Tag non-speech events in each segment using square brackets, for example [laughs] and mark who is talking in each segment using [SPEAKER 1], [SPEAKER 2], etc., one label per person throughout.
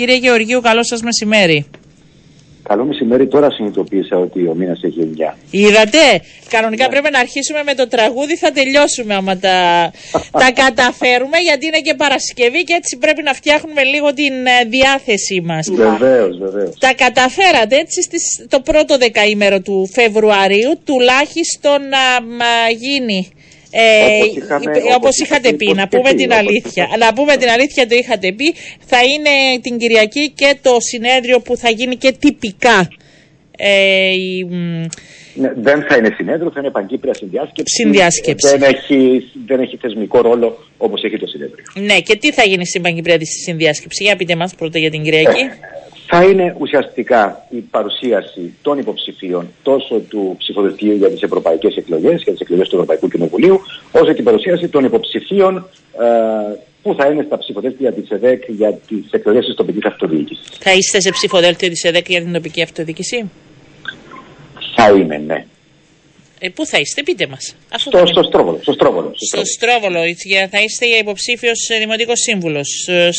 [SPEAKER 1] Κύριε Γεωργίου, καλό σας μεσημέρι.
[SPEAKER 2] Καλό μεσημέρι, τώρα συνειδητοποίησα ότι ο μήνας έχει 9.
[SPEAKER 1] Είδατε, κανονικά ναι. πρέπει να αρχίσουμε με το τραγούδι, θα τελειώσουμε άμα τα, [laughs] τα καταφέρουμε, γιατί είναι και Παρασκευή και έτσι πρέπει να φτιάχνουμε λίγο την ε, διάθεσή μας.
[SPEAKER 2] Βεβαίως, βεβαίως.
[SPEAKER 1] Τα καταφέρατε έτσι στις, το πρώτο δεκαήμερο του Φεβρουαρίου, τουλάχιστον να γίνει ε, όπως, είχαμε, όπως, είχατε πει, να πούμε την αλήθεια. Να πούμε την αλήθεια, το είχατε πει. Θα είναι την Κυριακή και το συνέδριο που θα γίνει και τυπικά. Ε,
[SPEAKER 2] ναι, δεν θα είναι συνέδριο, θα είναι παγκύπρια συνδιάσκεψη.
[SPEAKER 1] Συνδιάσκεψη.
[SPEAKER 2] Δεν έχει, δεν έχει θεσμικό ρόλο όπως έχει το συνέδριο.
[SPEAKER 1] Ναι, και τι θα γίνει στην παγκύπρια συνδιάσκεψη; Για πείτε μας πρώτα για την Κυριακή. Ε,
[SPEAKER 2] θα είναι ουσιαστικά η παρουσίαση των υποψηφίων τόσο του ψηφοδελτίου για τις ευρωπαϊκές εκλογές, για τις εκλογές του Ευρωπαϊκού Κοινοβουλίου, όσο και η παρουσίαση των υποψηφίων ε, που θα είναι στα ψηφοδέλτια της ΕΔΕΚ για τις εκλογές της τοπικής αυτοδιοίκησης.
[SPEAKER 1] Θα είστε σε ψηφοδέλτιο της ΕΔΕΚ για την τοπική αυτοδιοίκηση;
[SPEAKER 2] Θα είμαι, ναι.
[SPEAKER 1] Ε, πού θα είστε, πείτε μας.
[SPEAKER 2] Στο, στο, Στρόβολο. Στο Στρόβολο,
[SPEAKER 1] στο Στρόβολο. θα είστε για υποψήφιο Δημοτικός Σύμβουλος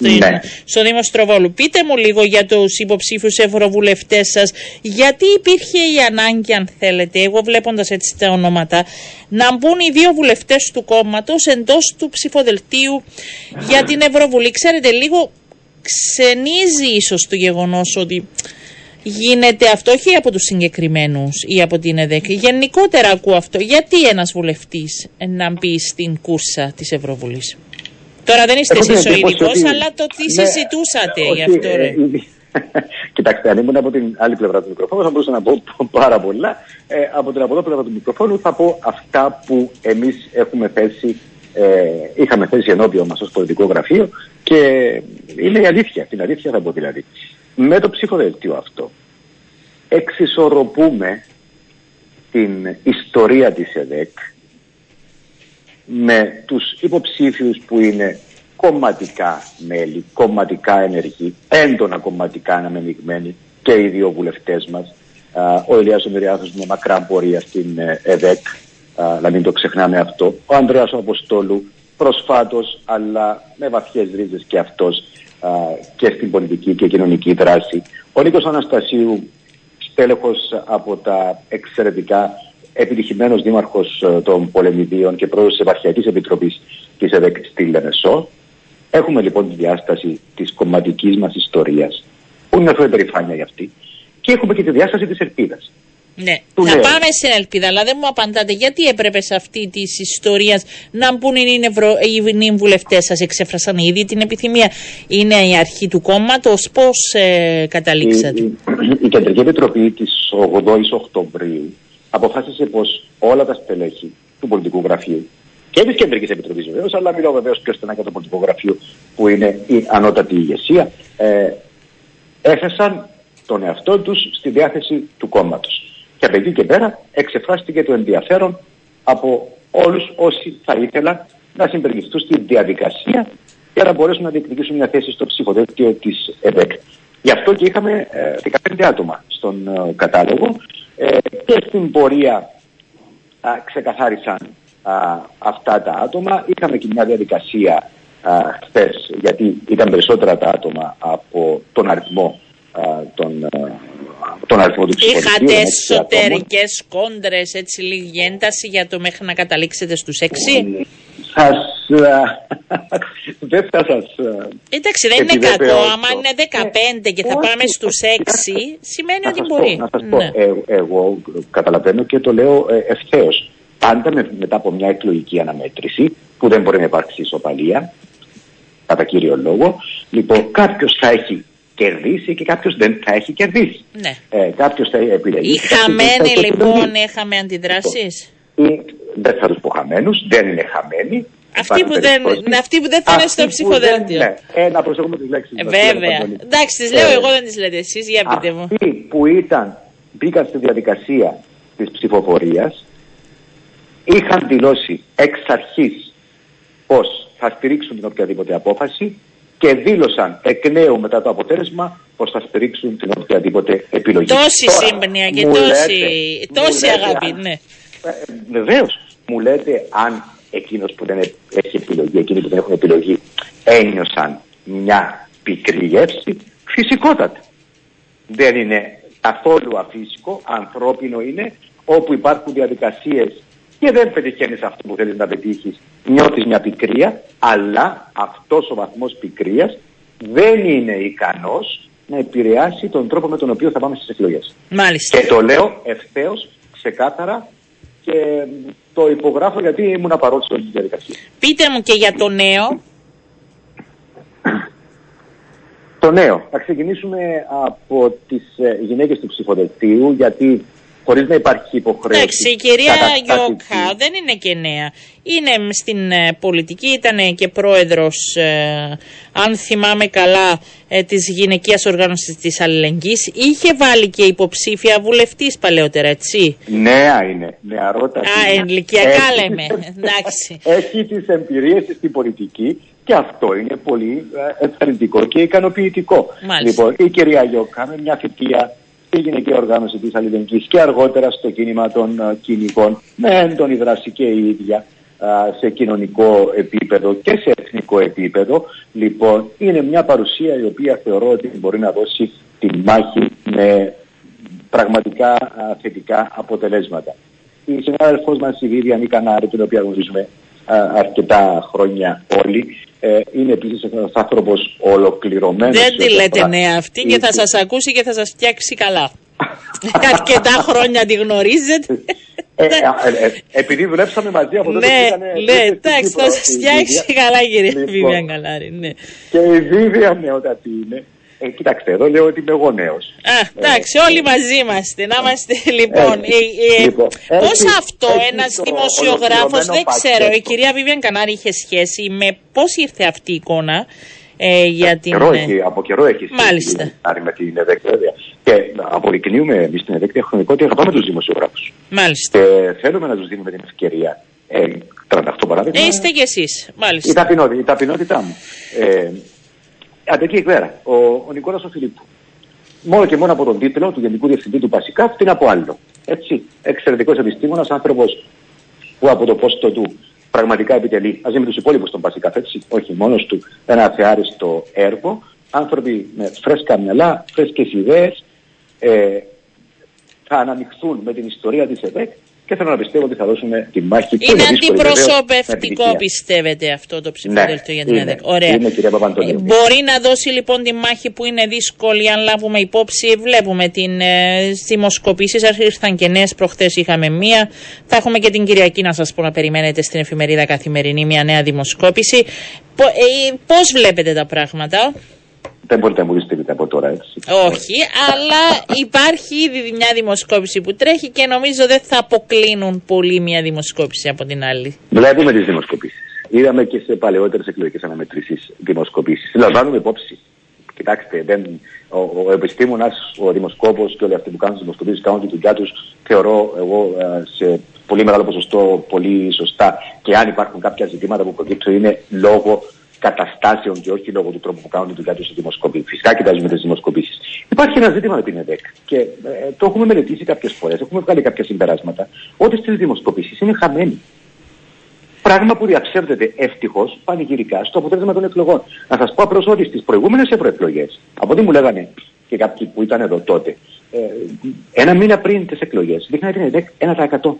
[SPEAKER 1] ναι. στο Δήμο Στροβόλου. Πείτε μου λίγο για τους υποψήφιους ευρωβουλευτές σας, γιατί υπήρχε η ανάγκη, αν θέλετε, εγώ βλέποντας έτσι τα ονόματα, να μπουν οι δύο βουλευτές του κόμματος εντός του ψηφοδελτίου για την Ευρωβουλή. Ξέρετε, λίγο ξενίζει ίσως το γεγονός ότι γίνεται αυτό, όχι από τους συγκεκριμένους ή από την ΕΔΕΚ. Γενικότερα ακούω αυτό. Γιατί ένας βουλευτής να μπει στην κούρσα της Ευρωβουλής; Τώρα δεν είστε εσείς ο ειδικός, αλλά το τι ναι, συζητούσατε γι' αυτό. Ρε.
[SPEAKER 2] Κοιτάξτε, αν ήμουν από την άλλη πλευρά του μικροφόνου θα μπορούσα να πω [laughs] πάρα πολλά. Ε, από την από πλευρά του μικροφόνου θα πω αυτά που εμείς έχουμε θέσει, ε, είχαμε θέσει ενώπιον μας ως πολιτικό γραφείο και είναι η αλήθεια. Την αλήθεια θα πω δηλαδή με το ψηφοδέλτιο αυτό εξισορροπούμε την ιστορία της ΕΔΕΚ με τους υποψήφιους που είναι κομματικά μέλη, κομματικά ενεργοί, έντονα κομματικά αναμενιγμένοι και οι δύο βουλευτές μας. Ο Ηλίας Ομηριάδος με μακρά πορεία στην ε, ΕΔΕΚ, να μην το ξεχνάμε αυτό. Ο Ανδρέας Αποστόλου προσφάτως αλλά με βαθιές ρίζες και αυτός και στην πολιτική και κοινωνική δράση. Ο Νίκος Αναστασίου, στέλεχος από τα εξαιρετικά επιτυχημένος δήμαρχος ε, των Πολεμιδίων και πρόεδρος της Επαρχιακής Επιτροπής της ΕΔΕΚ στη Λεμεσό. Έχουμε λοιπόν τη διάσταση της κομματικής μας ιστορίας, που είναι αυτό υπερηφάνεια για αυτή, και έχουμε και τη διάσταση της ελπίδας.
[SPEAKER 1] Ναι, θα πάμε στην ελπίδα, αλλά δεν μου απαντάτε γιατί έπρεπε σε αυτή της ιστορίας να μπουν οι, νευρο... οι βουλευτές σας. Εξέφρασαν ήδη την επιθυμία; Είναι η αρχή του κόμματος. Πώς ε, καταλήξατε;
[SPEAKER 2] Η, η, η Κεντρική Επιτροπή της 8η Οκτωβρίου αποφάσισε πως όλα τα στελέχη του πολιτικού γραφείου και της Κεντρικής Επιτροπής βεβαίως, αλλά μιλάω βεβαίως πιο στενά για το πολιτικό γραφείο που είναι η ανώτατη ηγεσία, ε, έθεσαν τον εαυτό τους στη διάθεση του κόμματος. Και από εκεί και πέρα εξεφράστηκε το ενδιαφέρον από όλους όσοι θα ήθελαν να συμπεριληφθούν στη διαδικασία για να μπορέσουν να διεκδικήσουν μια θέση στο ψηφοδέλτιο της ΕΔΕΚ. Γι' αυτό και είχαμε 15 ε, άτομα στον ε, κατάλογο ε, και στην πορεία ξεκαθάρισαν αυτά τα άτομα. Είχαμε και μια διαδικασία χθες, γιατί ήταν περισσότερα τα άτομα από τον αριθμό των τον αριθμό του
[SPEAKER 1] Είχατε εσωτερικές κόντρες, έτσι λίγη ένταση για το μέχρι να καταλήξετε στους 6.
[SPEAKER 2] Σας, [laughs] δεν θα σας.
[SPEAKER 1] Εντάξει, δεν είναι κακό. Άμα είναι 15 και θα πάμε στους 6, σημαίνει ότι μπορεί.
[SPEAKER 2] Να σας πω, ναι. ε, εγώ καταλαβαίνω και το λέω ε, ευθέως. Πάντα μετά από μια εκλογική αναμέτρηση, που δεν μπορεί να υπάρξει ισοπαλία, κατά κύριο λόγο, λοιπόν, κάποιος θα έχει κερδίσει και κάποιος δεν θα έχει κερδίσει.
[SPEAKER 1] Ναι.
[SPEAKER 2] Ε, κάποιος θα επιλεγεί.
[SPEAKER 1] Οι χαμένοι λοιπόν είχαμε αντιδράσεις;
[SPEAKER 2] Λοιπόν, δεν θα τους πω χαμένους, δεν είναι χαμένοι.
[SPEAKER 1] Αυτοί που, δεν, αυτοί που δεν θα είναι στο ψηφοδέλτιο.
[SPEAKER 2] Ναι, ε, να προσέχουμε τις λέξεις.
[SPEAKER 1] Ε, βέβαια. Εντάξει, τις λέω ε, εγώ, δεν τις λέτε εσείς, για πείτε μου.
[SPEAKER 2] Αυτοί που ήταν, μπήκαν στη διαδικασία της ψηφοφορίας είχαν δηλώσει εξ αρχής πως θα στηρίξουν την οποιαδήποτε απόφαση και δήλωσαν εκ νέου μετά το αποτέλεσμα πως θα στηρίξουν την οποιαδήποτε επιλογή.
[SPEAKER 1] Τόση σύμπνοια και τόση, τόση αγάπη, ναι. Ε,
[SPEAKER 2] Βεβαίως. Μου λέτε αν εκείνος που δεν έχει επιλογή, εκείνοι που δεν έχουν επιλογή ένιωσαν μια πικρή γεύση, Φυσικότατα. Δεν είναι καθόλου αφύσικο, ανθρώπινο είναι, όπου υπάρχουν διαδικασίες και δεν πετυχαίνεις αυτό που θέλεις να πετύχεις. Νιώθεις μια πικρία, αλλά αυτός ο βαθμός πικρίας δεν είναι ικανός να επηρεάσει τον τρόπο με τον οποίο θα πάμε στις εκλογές.
[SPEAKER 1] Μάλιστα.
[SPEAKER 2] Και το λέω ευθέως, ξεκάθαρα και το υπογράφω γιατί ήμουν απαρόντ σε όλη τη διαδικασία.
[SPEAKER 1] Πείτε μου και για το νέο.
[SPEAKER 2] Το νέο. Θα ξεκινήσουμε από τις ε, γυναίκες του ψηφοδελτίου γιατί χωρίς να υπάρχει υποχρέωση.
[SPEAKER 1] Εντάξει, η κυρία Γιώκα δεν είναι και νέα. Είναι στην ε, πολιτική, ήταν και πρόεδρος, ε, αν θυμάμαι καλά, ε, της γυναικείας οργάνωσης της Αλληλεγγύης. Είχε βάλει και υποψήφια βουλευτής παλαιότερα, έτσι;
[SPEAKER 2] Νέα είναι, νεαρότατη.
[SPEAKER 1] Α, ηλικιακά λέμε. Εντάξει. [laughs]
[SPEAKER 2] Έχει τις εμπειρίες στην πολιτική και αυτό είναι πολύ ευθαρρυντικό και ικανοποιητικό.
[SPEAKER 1] Μάλιστα.
[SPEAKER 2] Λοιπόν, η κυρία Γιώκα με μια θητεία στη γυναική οργάνωση της αλληλεγγύης και αργότερα στο κίνημα των uh, κοινικών με έντονη δράση και η ίδια σε κοινωνικό επίπεδο και σε εθνικό επίπεδο. Λοιπόν, είναι μια παρουσία η οποία θεωρώ ότι μπορεί να δώσει τη μάχη με πραγματικά θετικά αποτελέσματα. Η συνάδελφός μας η Βίβια Νίκανάρη, την οποία γνωρίζουμε αρκετά χρόνια όλοι, ε, είναι επίσης ένας άνθρωπος ολοκληρωμένος.
[SPEAKER 1] Δεν τη λέτε ναι αυτή και θα σας ακούσει και θα σας φτιάξει καλά. [laughs] [laughs] Αρκετά χρόνια τη γνωρίζετε.
[SPEAKER 2] Ε, ε, ε, επειδή δουλέψαμε μαζί από τότε
[SPEAKER 1] ναι, που ήταν. Ναι, εντάξει, θα σας φτιάξει καλά, κύριε λοιπόν, Βίβια Καλάρη. Ναι.
[SPEAKER 2] Και η Βίβια νεότατη είναι. Ε, κοιτάξτε, εδώ λέω ότι είμαι εγώ νέος.
[SPEAKER 1] Α, εντάξει, όλοι μαζί είμαστε. Να είμαστε λοιπόν. λοιπόν Πώς αυτό ένας δημοσιογράφος, δεν ξέρω, η κυρία Βίβια Κανάρη είχε σχέση με πώς ήρθε αυτή η εικόνα. Ε, για την...
[SPEAKER 2] καιρό έχει, από καιρό έχει
[SPEAKER 1] Μάλιστα.
[SPEAKER 2] με την ΕΔΕΚ βέβαια. Και αποδεικνύουμε εμείς στην ΕΔΕΚ χρονικό ότι αγαπάμε τους δημοσιογράφους.
[SPEAKER 1] Μάλιστα.
[SPEAKER 2] Και θέλουμε να τους δίνουμε την ευκαιρία. Ε, 38 παράδειγμα.
[SPEAKER 1] Ε, είστε κι εσείς. Μάλιστα.
[SPEAKER 2] Η, ταπεινότητα, η ταπεινότητά μου. Ε, από εκεί πέρα, ο, ο Νικόλας ο Φιλίππου. Μόνο και μόνο από τον τίτλο του Γενικού Διευθυντή του Πασικά, τι να πω άλλο. Έτσι, εξαιρετικός επιστήμονας, άνθρωπος που από το πόστο του πραγματικά επιτελεί, μαζί με τους υπόλοιπους των Πασικά, έτσι, όχι μόνος του, ένα αθεάριστο έργο. Άνθρωποι με φρέσκα μυαλά, φρέσκες ιδέες, ε, θα αναμειχθούν με την ιστορία της ΕΔΕΚ και θέλω να πιστεύω ότι θα δώσουμε τη μάχη
[SPEAKER 1] Είναι αντιπροσωπευτικό, πιστεύετε, αυτό το ψηφοδέλτιο ναι, για την ΕΔΕΚ; Ωραία.
[SPEAKER 2] Είναι, κυρία
[SPEAKER 1] ε, Μπορεί να δώσει λοιπόν τη μάχη που είναι δύσκολη, αν λάβουμε υπόψη. Βλέπουμε την ε, δημοσκοπήσει. Ήρθαν και νέες προχθές, είχαμε μία. Θα έχουμε και την Κυριακή, να σας πω, να περιμένετε στην εφημερίδα καθημερινή μια νέα δημοσκόπηση. Ε, Πώς βλέπετε τα πράγματα;
[SPEAKER 2] Δεν μπορείτε να μου στείλετε από τώρα έτσι.
[SPEAKER 1] Όχι, αλλά υπάρχει ήδη μια δημοσκόπηση που τρέχει και νομίζω δεν θα αποκλίνουν πολύ μια δημοσκόπηση από την άλλη.
[SPEAKER 2] Βλέπουμε τις δημοσκοπήσεις. Είδαμε και σε παλαιότερες εκλογικές αναμετρήσεις δημοσκοπήσεις. Λαμβάνουμε υπόψη. Κοιτάξτε, δεν, ο, ο επιστήμονας, ο δημοσκόπος και όλοι αυτοί που κάνουν τις δημοσκοπήσεις κάνουν τη δουλειά τους, θεωρώ εγώ ε, σε πολύ μεγάλο ποσοστό πολύ σωστά. Και αν υπάρχουν κάποια ζητήματα που προκύπτουν, είναι λόγω καταστάσεων και όχι λόγω του τρόπου που κάνουν τη δουλειά τους οι δημοσκοπήσεις. Φυσικά κοιτάζουμε τις δημοσκοπήσεις. Υπάρχει ένα ζήτημα με την ΕΔΕΚ και ε, το έχουμε μελετήσει κάποιες φορές, έχουμε βγάλει κάποια συμπεράσματα, ότι στις δημοσκοπήσεις είναι χαμένοι. Πράγμα που διαψεύδεται ευτυχώς πανηγυρικά στο αποτέλεσμα των εκλογών. Να σας πω απλώς ότι στις προηγούμενες ευρωεκλογές, από ό,τι μου λέγανε και κάποιοι που ήταν εδώ τότε, ε, ένα μήνα πριν τις εκλογές, δείχνανε την ΕΔΕΚ 1%.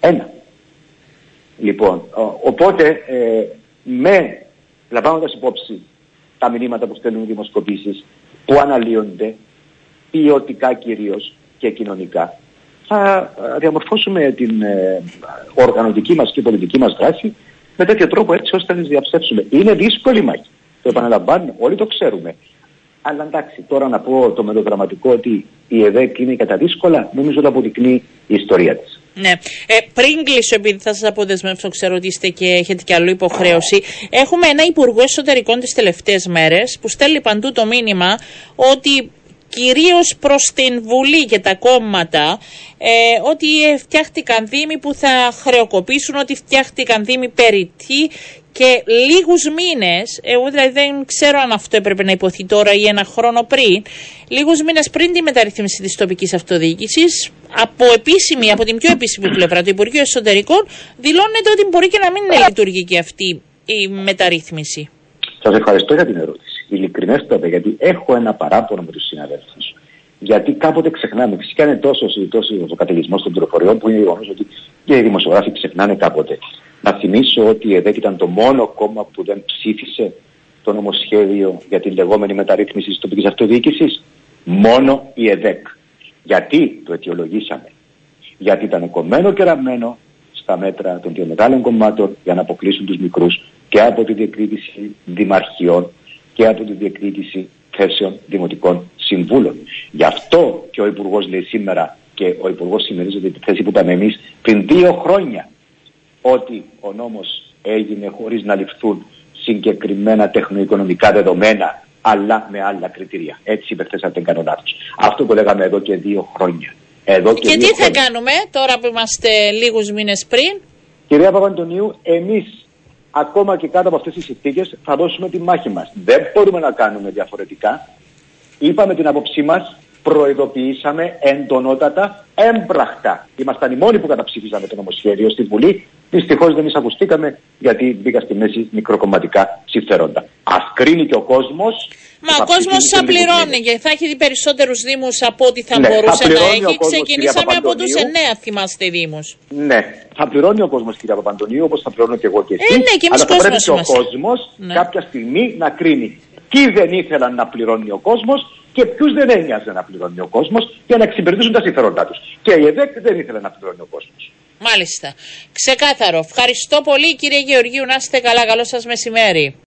[SPEAKER 2] Ένα. Λοιπόν, οπότε ε, με λαμβάνοντας υπόψη τα μηνύματα που στέλνουν οι δημοσκοπήσεις, που αναλύονται ποιοτικά κυρίως και κοινωνικά, θα διαμορφώσουμε την ε, οργανωτική μας και πολιτική μας δράση με τέτοιο τρόπο έτσι ώστε να τις διαψεύσουμε. Είναι δύσκολη μάχη. Το επαναλαμβάνουμε, όλοι το ξέρουμε. Αλλά εντάξει, τώρα να πω το μελοδραματικό ότι η ΕΔΕΚ είναι κατά δύσκολα, νομίζω το αποδεικνύει η ιστορία της.
[SPEAKER 1] Ναι. Ε, πριν κλείσω, επειδή θα σας αποδεσμεύσω, ξέρω ότι είστε και έχετε και αλλού υποχρέωση. Έχουμε ένα Υπουργό Εσωτερικών τις τελευταίες μέρες που στέλνει παντού το μήνυμα ότι κυρίως προς την Βουλή και τα κόμματα ε, ότι φτιάχτηκαν δήμοι που θα χρεοκοπήσουν, ότι φτιάχτηκαν δήμοι περιττοί και λίγους μήνες, εγώ δηλαδή δεν ξέρω αν αυτό έπρεπε να υποθεί τώρα ή ένα χρόνο πριν, λίγους μήνες πριν τη μεταρρύθμιση της τοπικής αυτοδιοίκησης, από επίσημη, από την πιο επίσημη πλευρά του Υπουργείου Εσωτερικών, δηλώνεται ότι μπορεί και να μην είναι λειτουργική αυτή η μεταρρύθμιση.
[SPEAKER 2] Σας ευχαριστώ για την ερώτηση. ειλικρινέστατα, γιατί έχω ένα παράπονο με τους συναδέλφους. Γιατί κάποτε ξεχνάμε. Φυσικά είναι τόσο, τόσο ο καταιγισμός των πληροφοριών που είναι γεγονός ότι και οι δημοσιογράφοι ξεχνάνε κάποτε. Να θυμίσω ότι η ΕΔΕΚ ήταν το μόνο κόμμα που δεν ψήφισε το νομοσχέδιο για την λεγόμενη μεταρρύθμιση της τοπικής αυτοδιοίκησης. Μόνο η ΕΔΕΚ. Γιατί το αιτιολογήσαμε. Γιατί ήταν κομμένο και ραμμένο στα μέτρα των δύο μεγάλων κομμάτων για να αποκλείσουν τους μικρούς και από τη διεκδίκηση δημαρχιών και από τη διεκδίκηση θέσεων δημοτικών συμβούλων. Γι' αυτό και ο Υπουργός λέει σήμερα και ο Υπουργός συμμερίζεται τη θέση που είπαμε εμείς πριν δύο χρόνια ότι ο νόμος έγινε χωρίς να ληφθούν συγκεκριμένα τεχνοοικονομικά δεδομένα αλλά με άλλα κριτήρια. Έτσι υπερθέσατε την κανονά του. Αυτό που λέγαμε εδώ και δύο χρόνια. Εδώ
[SPEAKER 1] και, και τι θα κάνουμε τώρα που είμαστε λίγους μήνες πριν;
[SPEAKER 2] Κυρία Παπαντονίου, εμείς ακόμα και κάτω από αυτές τις συνθήκες θα δώσουμε τη μάχη μας. Δεν μπορούμε να κάνουμε διαφορετικά. Είπαμε την άποψή μας, προειδοποιήσαμε εντονότατα, έμπραχτα. Ήμασταν οι μόνοι που καταψήφισαμε το νομοσχέδιο στη Βουλή. Δυστυχώς δεν εισακουστήκαμε γιατί μπήκα στη μέση μικροκομματικά συμφέροντα. Α κρίνει και ο κόσμος.
[SPEAKER 1] Μα ο κόσμος θα πληρώνει και θα έχει περισσότερους Δήμους από ό,τι θα ναι, μπορούσε θα να έχει. Ξεκινήσαμε από τους εννέα, θυμάστε, Δήμους.
[SPEAKER 2] Ναι, θα πληρώνει ο κόσμος, κυρία Παπαντονίου, όπως θα πληρώνω και εγώ και εσύ.
[SPEAKER 1] Ε, ναι, και
[SPEAKER 2] αλλά θα πρέπει και ο κόσμος ναι. κάποια στιγμή να κρίνει τι δεν ήθελαν να πληρώνει ο κόσμος και ποιους δεν ένοιαζε να πληρώνει ο κόσμος για να εξυπηρετήσουν τα συμφέροντά τους. Και η ΕΔΕΚ δεν ήθελε να πληρώνει ο κόσμος.
[SPEAKER 1] Μάλιστα. Ξεκάθαρο. Ευχαριστώ πολύ κύριε Γεωργίου. Να είστε καλά. Καλό σας μεσημέρι.